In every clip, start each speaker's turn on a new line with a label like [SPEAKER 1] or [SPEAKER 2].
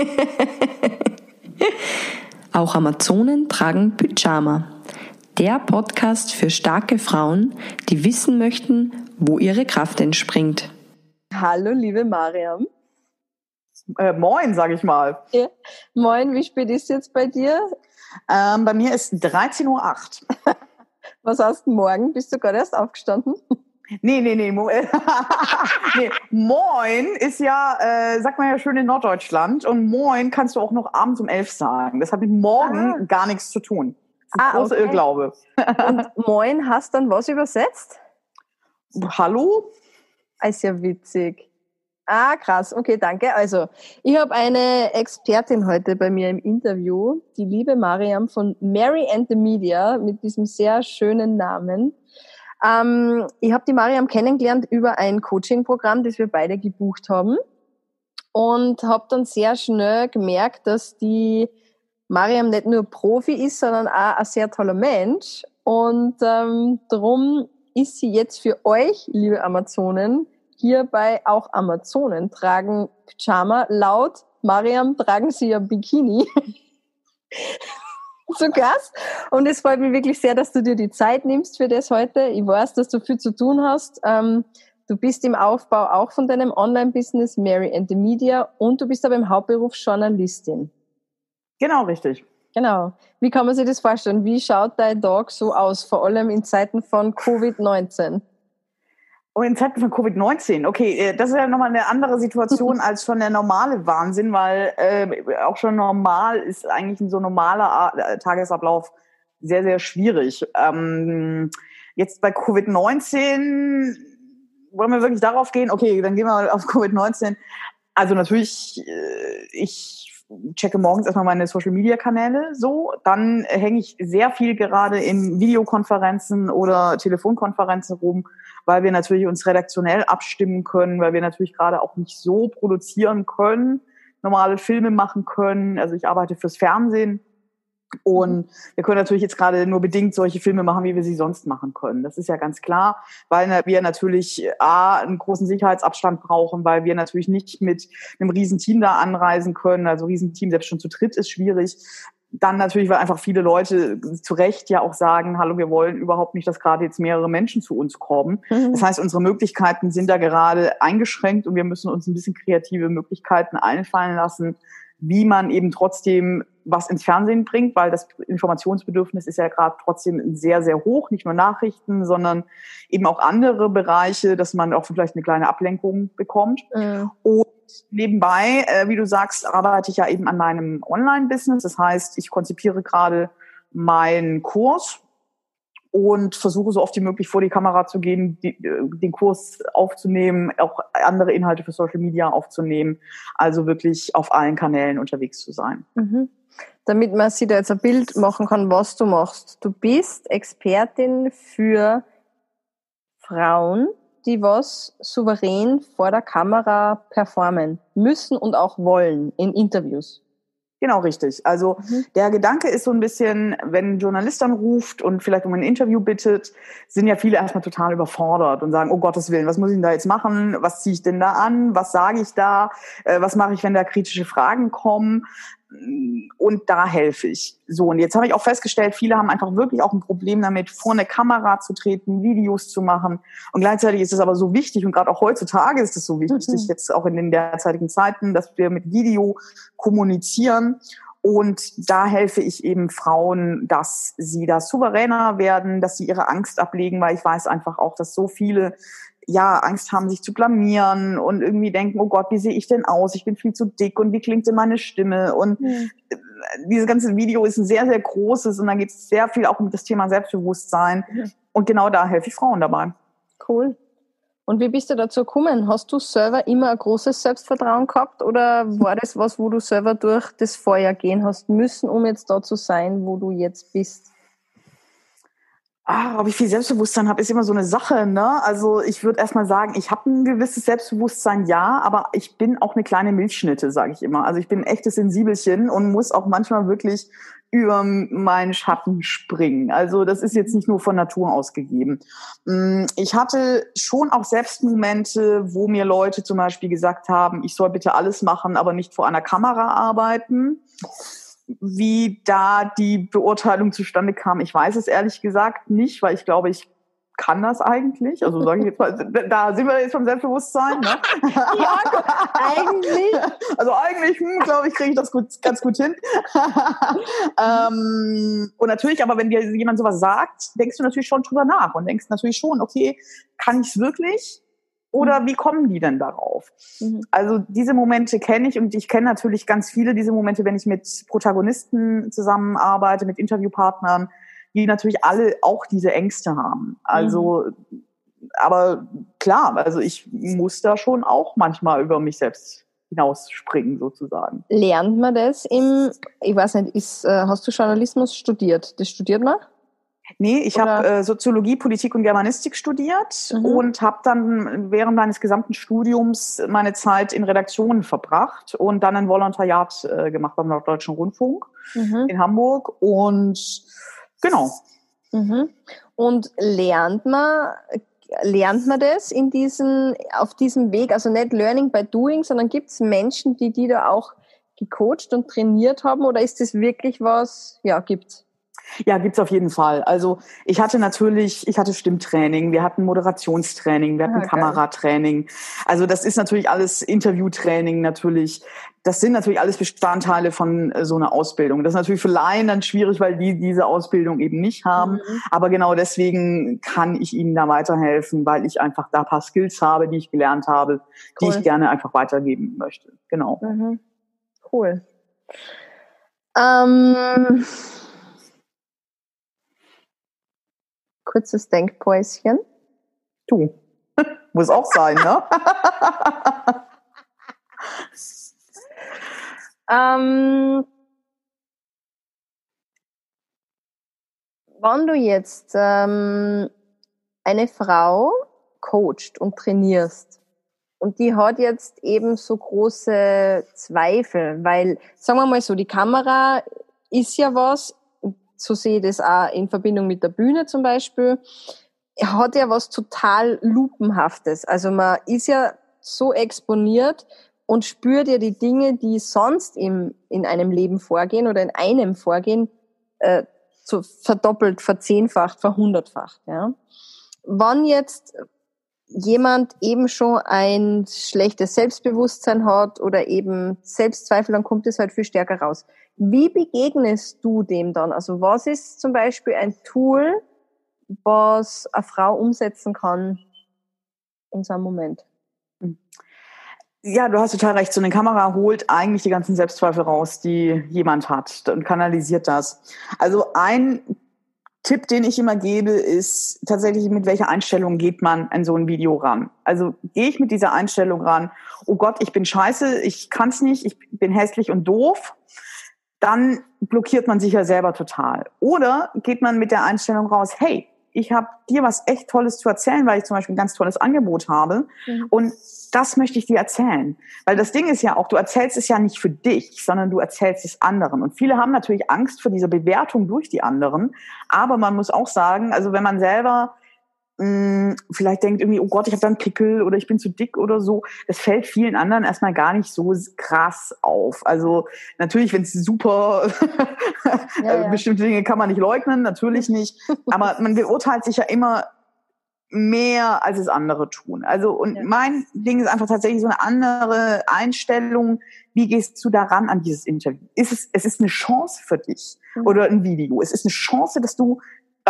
[SPEAKER 1] Auch Amazonen tragen Pyjama. Der Podcast für starke Frauen, die wissen möchten, wo ihre Kraft entspringt.
[SPEAKER 2] Hallo, liebe Mariam.
[SPEAKER 3] Äh, moin, sage ich mal.
[SPEAKER 2] Ja. Moin, wie spät ist jetzt bei dir?
[SPEAKER 3] Ähm, bei mir ist 13.08 Uhr.
[SPEAKER 2] Was hast du morgen? Bist du gerade erst aufgestanden?
[SPEAKER 3] Nee, nee, nee. Mo nee. Moin ist ja, äh, sagt man ja schön in Norddeutschland. Und Moin kannst du auch noch abends um elf sagen. Das hat mit morgen ah. gar nichts zu tun. Das ist ah, große okay. Irrglaube.
[SPEAKER 2] Und Moin hast dann was übersetzt?
[SPEAKER 3] Hallo?
[SPEAKER 2] Ah, ist ja witzig. Ah, krass. Okay, danke. Also, ich habe eine Expertin heute bei mir im Interview, die liebe Mariam von Mary and the Media mit diesem sehr schönen Namen. Ähm, ich habe die Mariam kennengelernt über ein Coaching-Programm, das wir beide gebucht haben. Und habe dann sehr schnell gemerkt, dass die Mariam nicht nur Profi ist, sondern auch ein sehr toller Mensch. Und ähm, darum ist sie jetzt für euch, liebe Amazonen, hierbei auch Amazonen tragen Pyjama. Laut Mariam tragen sie ja Bikini. zu Gast. Und es freut mich wirklich sehr, dass du dir die Zeit nimmst für das heute. Ich weiß, dass du viel zu tun hast. Ähm, du bist im Aufbau auch von deinem Online-Business Mary and the Media und du bist aber im Hauptberuf Journalistin.
[SPEAKER 3] Genau, richtig.
[SPEAKER 2] Genau. Wie kann man sich das vorstellen? Wie schaut dein Tag so aus, vor allem in Zeiten von Covid-19?
[SPEAKER 3] Oh, in Zeiten von Covid-19. Okay, äh, das ist ja nochmal eine andere Situation als schon der normale Wahnsinn, weil äh, auch schon normal ist eigentlich ein so normaler äh, Tagesablauf sehr, sehr schwierig. Ähm, jetzt bei Covid-19 wollen wir wirklich darauf gehen? Okay, dann gehen wir mal auf Covid-19. Also natürlich, äh, ich checke morgens erstmal meine Social Media Kanäle so, dann hänge ich sehr viel gerade in Videokonferenzen oder Telefonkonferenzen rum weil wir natürlich uns redaktionell abstimmen können, weil wir natürlich gerade auch nicht so produzieren können, normale Filme machen können. Also ich arbeite fürs Fernsehen und wir können natürlich jetzt gerade nur bedingt solche Filme machen, wie wir sie sonst machen können. Das ist ja ganz klar, weil wir natürlich A, einen großen Sicherheitsabstand brauchen, weil wir natürlich nicht mit einem riesen Team da anreisen können. Also Riesenteam, selbst schon zu dritt ist schwierig dann natürlich, weil einfach viele Leute zu Recht ja auch sagen, hallo, wir wollen überhaupt nicht, dass gerade jetzt mehrere Menschen zu uns kommen. Mhm. Das heißt, unsere Möglichkeiten sind da gerade eingeschränkt und wir müssen uns ein bisschen kreative Möglichkeiten einfallen lassen, wie man eben trotzdem was ins Fernsehen bringt, weil das Informationsbedürfnis ist ja gerade trotzdem sehr, sehr hoch, nicht nur Nachrichten, sondern eben auch andere Bereiche, dass man auch vielleicht eine kleine Ablenkung bekommt. Mhm. Und nebenbei, äh, wie du sagst, arbeite ich ja eben an meinem Online-Business. Das heißt, ich konzipiere gerade meinen Kurs und versuche so oft wie möglich vor die Kamera zu gehen, die, äh, den Kurs aufzunehmen, auch andere Inhalte für Social Media aufzunehmen. Also wirklich auf allen Kanälen unterwegs zu sein.
[SPEAKER 2] Mhm. Damit man sich da jetzt ein Bild machen kann, was du machst. Du bist Expertin für Frauen, die was souverän vor der Kamera performen müssen und auch wollen in Interviews.
[SPEAKER 3] Genau, richtig. Also mhm. der Gedanke ist so ein bisschen, wenn ein Journalist dann ruft und vielleicht um ein Interview bittet, sind ja viele erstmal total überfordert und sagen, oh Gottes Willen, was muss ich denn da jetzt machen? Was ziehe ich denn da an? Was sage ich da? Äh, was mache ich, wenn da kritische Fragen kommen? Und da helfe ich. So, und jetzt habe ich auch festgestellt, viele haben einfach wirklich auch ein Problem damit, vor eine Kamera zu treten, Videos zu machen. Und gleichzeitig ist es aber so wichtig, und gerade auch heutzutage ist es so wichtig, mhm. jetzt auch in den derzeitigen Zeiten, dass wir mit Video kommunizieren. Und da helfe ich eben Frauen, dass sie da souveräner werden, dass sie ihre Angst ablegen, weil ich weiß einfach auch, dass so viele ja, Angst haben, sich zu blamieren und irgendwie denken, oh Gott, wie sehe ich denn aus? Ich bin viel zu dick und wie klingt denn meine Stimme? Und mhm. dieses ganze Video ist ein sehr, sehr großes und da geht es sehr viel auch um das Thema Selbstbewusstsein. Mhm. Und genau da helfe ich Frauen dabei.
[SPEAKER 2] Cool. Und wie bist du dazu gekommen? Hast du selber immer ein großes Selbstvertrauen gehabt oder war das was, wo du selber durch das Feuer gehen hast müssen, um jetzt da zu sein, wo du jetzt bist?
[SPEAKER 3] Ah, ob ich viel Selbstbewusstsein habe, ist immer so eine Sache. Ne? Also ich würde erstmal sagen, ich habe ein gewisses Selbstbewusstsein, ja, aber ich bin auch eine kleine Milchschnitte, sage ich immer. Also ich bin ein echtes Sensibelchen und muss auch manchmal wirklich über meinen Schatten springen. Also das ist jetzt nicht nur von Natur aus gegeben. Mm, ich hatte schon auch selbst Momente, wo mir Leute zum Beispiel gesagt haben, ich soll bitte alles machen, aber nicht vor einer Kamera arbeiten wie da die Beurteilung zustande kam, ich weiß es ehrlich gesagt nicht, weil ich glaube, ich kann das eigentlich? Also sage ich jetzt mal, da sind wir jetzt vom Selbstbewusstsein. Ne?
[SPEAKER 2] ja, eigentlich.
[SPEAKER 3] Also eigentlich, hm, glaube ich, kriege ich das gut, ganz gut hin. ähm, und natürlich, aber wenn dir jemand sowas sagt, denkst du natürlich schon drüber nach und denkst natürlich schon, okay, kann ich es wirklich? Oder mhm. wie kommen die denn darauf? Mhm. Also diese Momente kenne ich und ich kenne natürlich ganz viele diese Momente, wenn ich mit Protagonisten zusammenarbeite, mit Interviewpartnern, die natürlich alle auch diese Ängste haben. Also, mhm. aber klar, also ich muss da schon auch manchmal über mich selbst hinausspringen sozusagen.
[SPEAKER 2] Lernt man das im, ich weiß nicht, ist, äh, hast du Journalismus studiert? Das studiert man?
[SPEAKER 3] Nee, ich habe äh, Soziologie, Politik und Germanistik studiert mhm. und habe dann während meines gesamten Studiums meine Zeit in Redaktionen verbracht und dann ein Volontariat äh, gemacht beim Norddeutschen Rundfunk mhm. in Hamburg und genau.
[SPEAKER 2] Mhm. Und lernt man lernt man das in diesen auf diesem Weg, also nicht Learning by Doing, sondern gibt es Menschen, die die da auch gecoacht und trainiert haben oder ist das wirklich was? Ja, gibt's.
[SPEAKER 3] Ja, gibt's auf jeden Fall. Also ich hatte natürlich, ich hatte Stimmtraining, wir hatten Moderationstraining, wir hatten ah, Kameratraining. Also das ist natürlich alles Interviewtraining natürlich. Das sind natürlich alles Bestandteile von äh, so einer Ausbildung. Das ist natürlich für Laien dann schwierig, weil die diese Ausbildung eben nicht haben. Mhm. Aber genau deswegen kann ich ihnen da weiterhelfen, weil ich einfach da paar Skills habe, die ich gelernt habe, cool. die ich gerne einfach weitergeben möchte. Genau.
[SPEAKER 2] Mhm. Cool. Ähm kurzes Denkpäuschen?
[SPEAKER 3] Du. Muss auch sein, ne?
[SPEAKER 2] ähm, wenn du jetzt ähm, eine Frau coacht und trainierst und die hat jetzt eben so große Zweifel, weil, sagen wir mal so, die Kamera ist ja was, so sehe ich das auch in Verbindung mit der Bühne zum Beispiel, hat ja was total Lupenhaftes. Also man ist ja so exponiert und spürt ja die Dinge, die sonst im, in einem Leben vorgehen oder in einem vorgehen, äh, so verdoppelt, verzehnfacht, verhundertfacht. Ja. Wann jetzt jemand eben schon ein schlechtes Selbstbewusstsein hat oder eben Selbstzweifel, dann kommt es halt viel stärker raus. Wie begegnest du dem dann? Also was ist zum Beispiel ein Tool, was eine Frau umsetzen kann in so einem Moment? Hm.
[SPEAKER 3] Ja, du hast total recht. So eine Kamera holt eigentlich die ganzen Selbstzweifel raus, die jemand hat und kanalisiert das. Also ein Tipp, den ich immer gebe, ist tatsächlich, mit welcher Einstellung geht man an so ein Video ran? Also gehe ich mit dieser Einstellung ran, oh Gott, ich bin scheiße, ich kann's nicht, ich bin hässlich und doof, dann blockiert man sich ja selber total. Oder geht man mit der Einstellung raus, hey, ich habe dir was echt Tolles zu erzählen, weil ich zum Beispiel ein ganz tolles Angebot habe. Mhm. Und das möchte ich dir erzählen. Weil das Ding ist ja auch, du erzählst es ja nicht für dich, sondern du erzählst es anderen. Und viele haben natürlich Angst vor dieser Bewertung durch die anderen. Aber man muss auch sagen, also wenn man selber mh, hm, vielleicht denkt irgendwie, oh Gott, ich habe da einen Pickel oder ich bin zu dick oder so. Das fällt vielen anderen erstmal gar nicht so krass auf. Also natürlich, wenn es super ja, ja. bestimmte Dinge kann man nicht leugnen, natürlich nicht. Aber man beurteilt sich ja immer mehr, als es andere tun. Also und ja. mein Ding ist einfach tatsächlich so eine andere Einstellung. Wie gehst du daran an dieses Interview? Ist es, es ist eine Chance für dich mhm. oder ein Video. Es ist eine Chance, dass du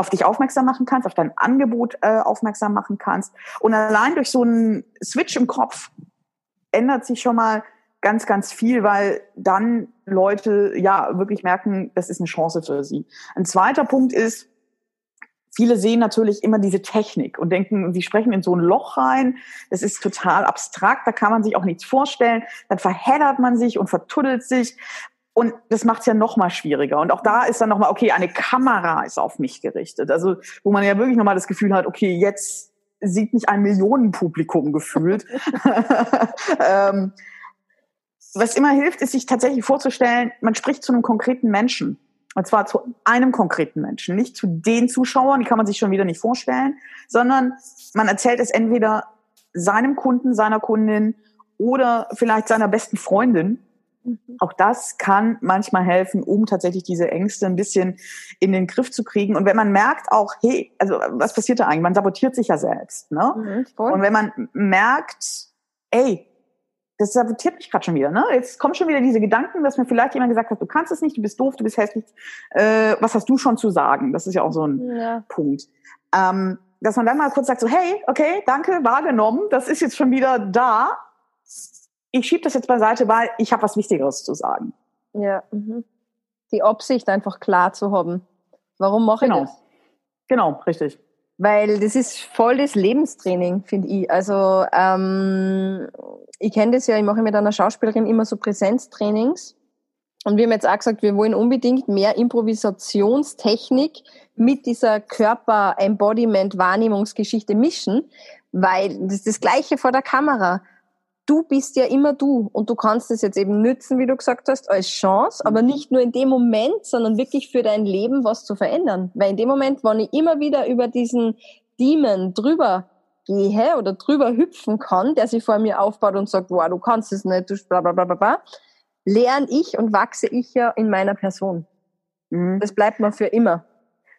[SPEAKER 3] auf dich aufmerksam machen kannst, auf dein Angebot äh, aufmerksam machen kannst. Und allein durch so einen Switch im Kopf ändert sich schon mal ganz, ganz viel, weil dann Leute ja wirklich merken, das ist eine Chance für sie. Ein zweiter Punkt ist, viele sehen natürlich immer diese Technik und denken, sie sprechen in so ein Loch rein. Das ist total abstrakt, da kann man sich auch nichts vorstellen. Dann verheddert man sich und vertuddelt sich. Und das macht es ja noch mal schwieriger. Und auch da ist dann noch mal, okay, eine Kamera ist auf mich gerichtet. Also wo man ja wirklich noch mal das Gefühl hat, okay, jetzt sieht mich ein Millionenpublikum gefühlt. ähm, was immer hilft, ist sich tatsächlich vorzustellen, man spricht zu einem konkreten Menschen. Und zwar zu einem konkreten Menschen, nicht zu den Zuschauern, die kann man sich schon wieder nicht vorstellen, sondern man erzählt es entweder seinem Kunden, seiner Kundin oder vielleicht seiner besten Freundin. Mhm. Auch das kann manchmal helfen, um tatsächlich diese Ängste ein bisschen in den Griff zu kriegen. Und wenn man merkt auch, hey, also was passiert da eigentlich? Man sabotiert sich ja selbst. Ne? Mhm, und wenn man merkt, ey, das sabotiert mich gerade schon wieder. Ne? Jetzt kommen schon wieder diese Gedanken, dass mir vielleicht jemand gesagt hat, du kannst es nicht, du bist doof, du bist hässlich. Äh, was hast du schon zu sagen? Das ist ja auch so ein ja. Punkt. Ähm, dass man dann mal kurz sagt, so, hey, okay, danke, wahrgenommen, das ist jetzt schon wieder da. Ich schiebe das jetzt beiseite, weil ich habe was Wichtigeres zu sagen.
[SPEAKER 2] Ja, mhm. die Absicht einfach klar zu haben. Warum mache
[SPEAKER 3] genau.
[SPEAKER 2] ich das?
[SPEAKER 3] Genau, richtig.
[SPEAKER 2] Weil das ist voll das Lebenstraining, finde ich. Also ähm, ich kenne das ja, ich mache mit einer Schauspielerin immer so Präsenztrainings. Und wir haben jetzt auch gesagt, wir wollen unbedingt mehr Improvisationstechnik mit dieser Körper-Embodiment-Wahrnehmungsgeschichte mischen, weil das ist das Gleiche vor der Kamera. Du bist ja immer du und du kannst es jetzt eben nützen, wie du gesagt hast, als Chance, aber nicht nur in dem Moment, sondern wirklich für dein Leben was zu verändern. Weil in dem Moment, wenn ich immer wieder über diesen Demon drüber gehe oder drüber hüpfen kann, der sich vor mir aufbaut und sagt, wow, du kannst es nicht, du bla bla bla bla, bla lerne ich und wachse ich ja in meiner Person. Mhm. Das bleibt mir für immer.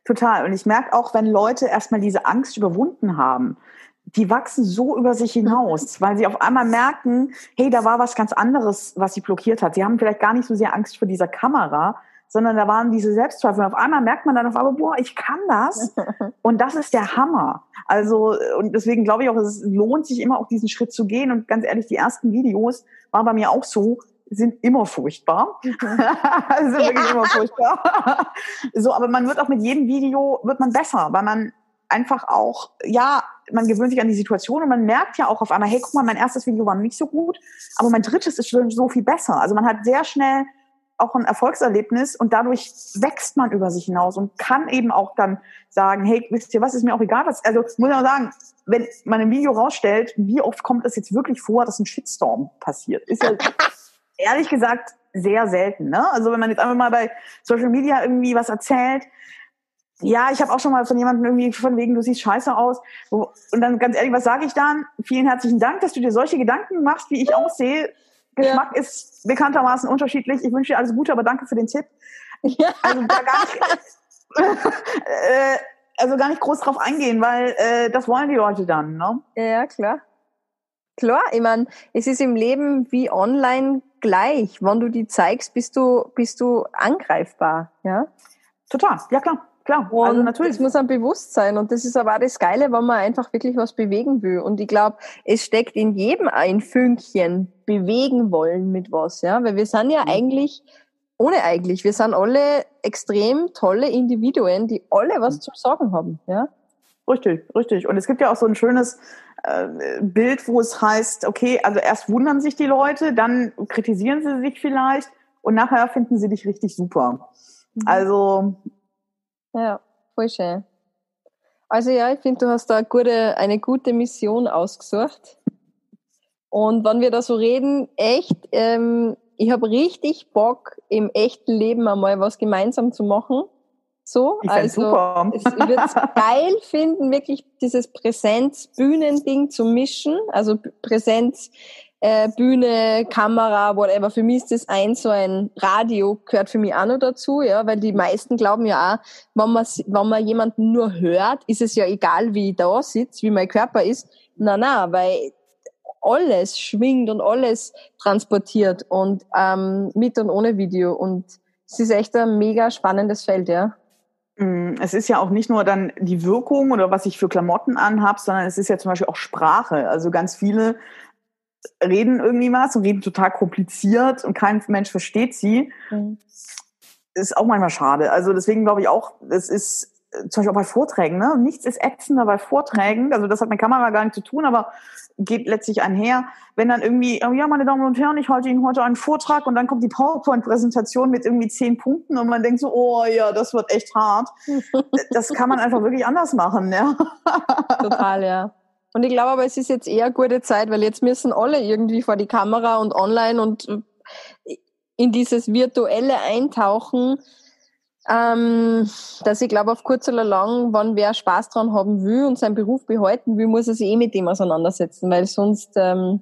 [SPEAKER 3] Total. Und ich merke auch, wenn Leute erstmal diese Angst überwunden haben, die wachsen so über sich hinaus, weil sie auf einmal merken, hey, da war was ganz anderes, was sie blockiert hat. Sie haben vielleicht gar nicht so sehr Angst vor dieser Kamera, sondern da waren diese Selbstzweifel. Und auf einmal merkt man dann auf einmal, boah, ich kann das. Und das ist der Hammer. Also, und deswegen glaube ich auch, es lohnt sich immer auch diesen Schritt zu gehen. Und ganz ehrlich, die ersten Videos waren bei mir auch so, sind immer furchtbar. Sind wirklich ja. immer furchtbar. so, aber man wird auch mit jedem Video, wird man besser, weil man einfach auch, ja, man gewöhnt sich an die Situation und man merkt ja auch auf einmal, hey, guck mal, mein erstes Video war nicht so gut, aber mein drittes ist schon so viel besser. Also man hat sehr schnell auch ein Erfolgserlebnis und dadurch wächst man über sich hinaus und kann eben auch dann sagen, hey, wisst ihr was, ist mir auch egal, was, also muss ich auch sagen, wenn man ein Video rausstellt, wie oft kommt es jetzt wirklich vor, dass ein Shitstorm passiert? Ist ja ehrlich gesagt sehr selten. Ne? Also wenn man jetzt einfach mal bei Social Media irgendwie was erzählt, ja, ich habe auch schon mal von jemandem irgendwie von wegen, du siehst scheiße aus. Und dann ganz ehrlich, was sage ich dann? Vielen herzlichen Dank, dass du dir solche Gedanken machst, wie ich aussehe. Geschmack ja. ist bekanntermaßen unterschiedlich. Ich wünsche dir alles Gute, aber danke für den Tipp. Ja. Also gar nicht, äh, also gar nicht groß drauf eingehen, weil äh, das wollen die Leute dann. Ne?
[SPEAKER 2] Ja, klar. Klar, ich meine, es ist im Leben wie online gleich. Wenn du die zeigst, bist du, bist du angreifbar, ja?
[SPEAKER 3] Total, ja klar. Klar,
[SPEAKER 2] und also natürlich. Es muss ein Bewusstsein und das ist aber auch das Geile, wenn man einfach wirklich was bewegen will. Und ich glaube, es steckt in jedem ein Fünkchen bewegen wollen mit was, ja, weil wir sind ja mhm. eigentlich ohne eigentlich, wir sind alle extrem tolle Individuen, die alle was mhm. zu sagen haben, ja.
[SPEAKER 3] Richtig, richtig. Und es gibt ja auch so ein schönes äh, Bild, wo es heißt, okay, also erst wundern sich die Leute, dann kritisieren sie sich vielleicht und nachher finden sie dich richtig super. Mhm. Also.
[SPEAKER 2] Ja, voll schön. Also ja, ich finde, du hast da eine gute, eine gute Mission ausgesucht. Und wenn wir da so reden, echt, ähm, ich habe richtig Bock, im echten Leben einmal was gemeinsam zu machen. So,
[SPEAKER 3] ich also super.
[SPEAKER 2] ich würde es geil finden, wirklich dieses Präsenz-Bühnending zu mischen. Also Präsenz, äh, Bühne, Kamera, whatever. Für mich ist das ein so ein Radio gehört für mich auch noch dazu, ja, weil die meisten glauben ja auch, wenn man, wenn man jemanden nur hört, ist es ja egal, wie ich da sitze, wie mein Körper ist. Na, na, weil alles schwingt und alles transportiert und ähm, mit und ohne Video und es ist echt ein mega spannendes Feld, ja.
[SPEAKER 3] Mm, es ist ja auch nicht nur dann die Wirkung oder was ich für Klamotten anhab, sondern es ist ja zum Beispiel auch Sprache. Also ganz viele reden irgendwie was und reden total kompliziert und kein Mensch versteht sie. Mhm. Ist auch manchmal schade. Also deswegen glaube ich auch, es ist äh, zum Beispiel auch bei Vorträgen, ne? Nichts ist ätzender bei Vorträgen. Also das hat mit Kamera gar nichts zu tun, aber geht letztlich einher. Wenn dann irgendwie, oh ja, meine Damen und Herren, ich halte Ihnen heute einen Vortrag und dann kommt die PowerPoint-Präsentation mit irgendwie zehn Punkten und man denkt so, oh ja, das wird echt hart. das kann man einfach wirklich anders machen, ja.
[SPEAKER 2] Total, ja. Und ich glaube aber, es ist jetzt eher gute Zeit, weil jetzt müssen alle irgendwie vor die Kamera und online und äh, in dieses virtuelle Eintauchen, ähm, dass ich glaube, auf kurz oder lang, wenn wer Spaß dran haben will und seinen Beruf behalten will, muss er sich eh mit dem auseinandersetzen, weil sonst ähm,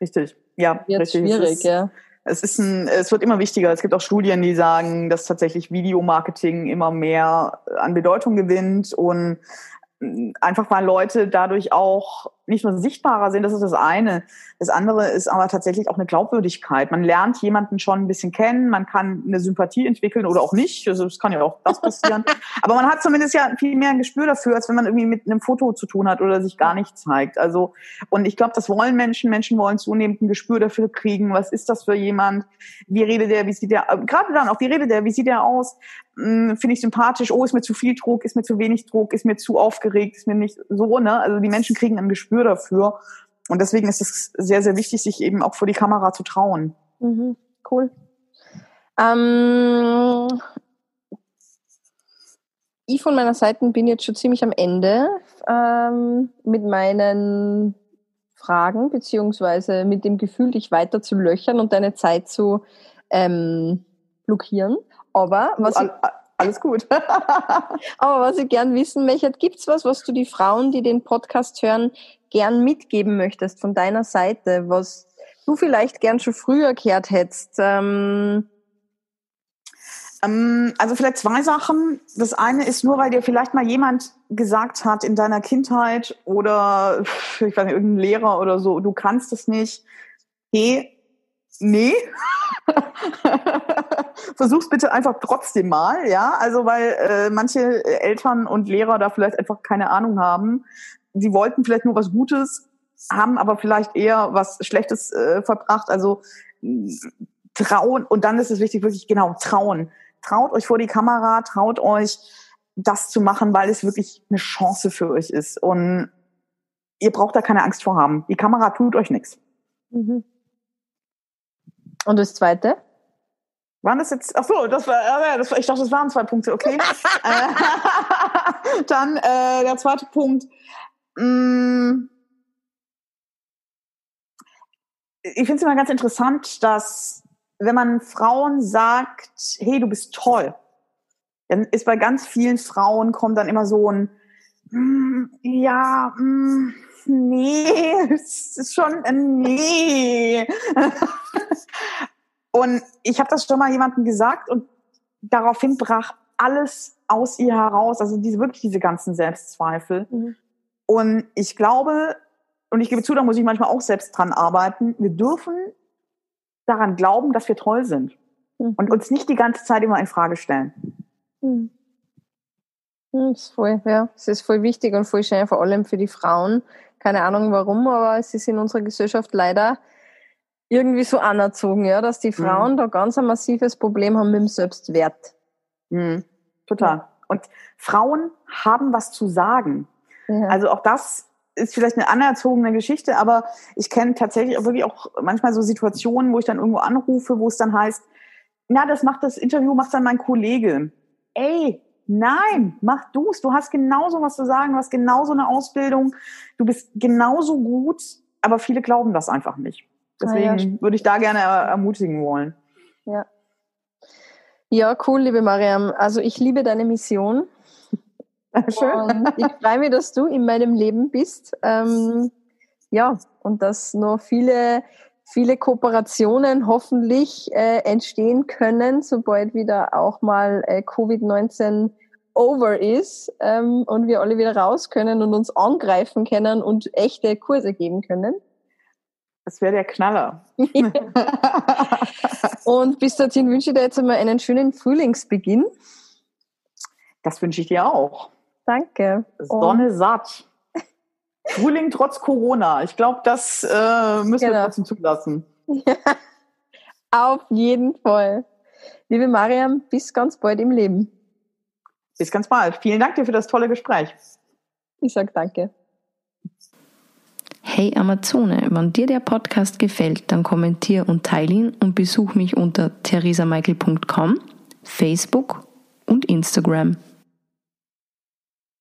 [SPEAKER 3] richtig, ja,
[SPEAKER 2] wird
[SPEAKER 3] richtig.
[SPEAKER 2] schwierig,
[SPEAKER 3] es ist,
[SPEAKER 2] ja.
[SPEAKER 3] Es ist ein, es wird immer wichtiger. Es gibt auch Studien, die sagen, dass tatsächlich Videomarketing immer mehr an Bedeutung gewinnt und einfach weil Leute dadurch auch nicht nur sichtbarer sind, das ist das eine. Das andere ist aber tatsächlich auch eine Glaubwürdigkeit. Man lernt jemanden schon ein bisschen kennen, man kann eine Sympathie entwickeln oder auch nicht. Also es kann ja auch das passieren. aber man hat zumindest ja viel mehr ein Gespür dafür, als wenn man irgendwie mit einem Foto zu tun hat oder sich gar nicht zeigt. Also und ich glaube, das wollen Menschen. Menschen wollen zunehmend ein Gespür dafür kriegen. Was ist das für jemand? Wie redet der? Wie sieht der? Gerade dann auch, wie redet der? Wie sieht der aus? Hm, Finde ich sympathisch? Oh, ist mir zu viel Druck? Ist mir zu wenig Druck? Ist mir zu aufgeregt? Ist mir nicht so? Ne? Also die Menschen kriegen ein Gespür Gespür dafür. Und deswegen ist es sehr, sehr wichtig, sich eben auch vor die Kamera zu trauen.
[SPEAKER 2] Mhm, cool. Ähm, ich von meiner Seite bin jetzt schon ziemlich am Ende ähm, mit meinen Fragen, beziehungsweise mit dem Gefühl, dich weiter zu löchern und deine Zeit zu ähm, blockieren. Aber was
[SPEAKER 3] All, alles gut.
[SPEAKER 2] Aber was ich gern wissen möchte, gibt's was, was du die Frauen, die den Podcast hören, gern mitgeben möchtest von deiner Seite, was du vielleicht gern schon früher gehört hättest? Ähm
[SPEAKER 3] ähm, also vielleicht zwei Sachen. Das eine ist nur, weil dir vielleicht mal jemand gesagt hat in deiner Kindheit oder ich weiß nicht, irgendein Lehrer oder so, du kannst es nicht. Hey, nee. Versuch's bitte einfach trotzdem mal, ja. Also weil äh, manche Eltern und Lehrer da vielleicht einfach keine Ahnung haben. Sie wollten vielleicht nur was Gutes, haben aber vielleicht eher was Schlechtes äh, verbracht. Also trauen und dann ist es wichtig, wirklich genau trauen. Traut euch vor die Kamera, traut euch das zu machen, weil es wirklich eine Chance für euch ist. Und ihr braucht da keine Angst vor haben. Die Kamera tut euch nichts.
[SPEAKER 2] Mhm. Und das zweite?
[SPEAKER 3] Waren das jetzt, ach so, das war, ja, das war, ich dachte, das waren zwei Punkte, okay. Äh, dann äh, der zweite Punkt. Mm. ich finde es immer ganz interessant, dass wenn man Frauen sagt, hey, du bist toll, dann ist bei ganz vielen Frauen kommt dann immer so ein, ja, mm, nee, es ist schon ein Nee. und ich habe das schon mal jemandem gesagt und daraufhin brach alles aus ihr heraus, also diese wirklich diese ganzen Selbstzweifel. Mhm. Und ich glaube, und ich gebe zu, da muss ich manchmal auch selbst dran arbeiten, wir dürfen daran glauben, dass wir toll sind mhm. und uns nicht die ganze Zeit immer in Frage stellen.
[SPEAKER 2] Mhm. Das ist voll, ja. Es ist voll wichtig und voll schön, vor allem für die Frauen, keine Ahnung warum, aber es ist in unserer Gesellschaft leider irgendwie so anerzogen, ja, dass die mhm. Frauen mhm. da ganz ein massives Problem haben mit dem Selbstwert.
[SPEAKER 3] Mhm. Total. Ja. Und Frauen haben was zu sagen. Ja. Also auch das ist vielleicht eine anerzogene Geschichte, aber ich kenne tatsächlich auch wirklich auch manchmal so Situationen, wo ich dann irgendwo anrufe, wo es dann heißt, na, das macht das Interview, macht dann mein Kollege. Ey, Nein, mach du's. Du hast genauso was zu sagen, du hast genauso eine Ausbildung, du bist genauso gut, aber viele glauben das einfach nicht. Deswegen ah, ja. würde ich da gerne ermutigen wollen.
[SPEAKER 2] Ja. Ja, cool, liebe Mariam. Also ich liebe deine Mission.
[SPEAKER 3] Schön.
[SPEAKER 2] Und ich freue mich, dass du in meinem Leben bist. Ähm, ja, und dass noch viele viele Kooperationen hoffentlich äh, entstehen können, sobald wieder auch mal äh, Covid-19 over ist ähm, und wir alle wieder raus können und uns angreifen können und echte Kurse geben können.
[SPEAKER 3] Das wäre der Knaller.
[SPEAKER 2] und bis dorthin wünsche ich dir jetzt einmal einen schönen Frühlingsbeginn.
[SPEAKER 3] Das wünsche ich dir auch.
[SPEAKER 2] Danke.
[SPEAKER 3] Sonne und satt. Frühling trotz Corona. Ich glaube, das äh, müssen genau. wir trotzdem zulassen. Ja,
[SPEAKER 2] auf jeden Fall. Liebe Mariam, bis ganz bald im Leben.
[SPEAKER 3] Bis ganz bald. Vielen Dank dir für das tolle Gespräch.
[SPEAKER 2] Ich sag danke.
[SPEAKER 1] Hey Amazone, wenn dir der Podcast gefällt, dann kommentier und teile ihn und besuch mich unter theresamichael.com, Facebook und Instagram.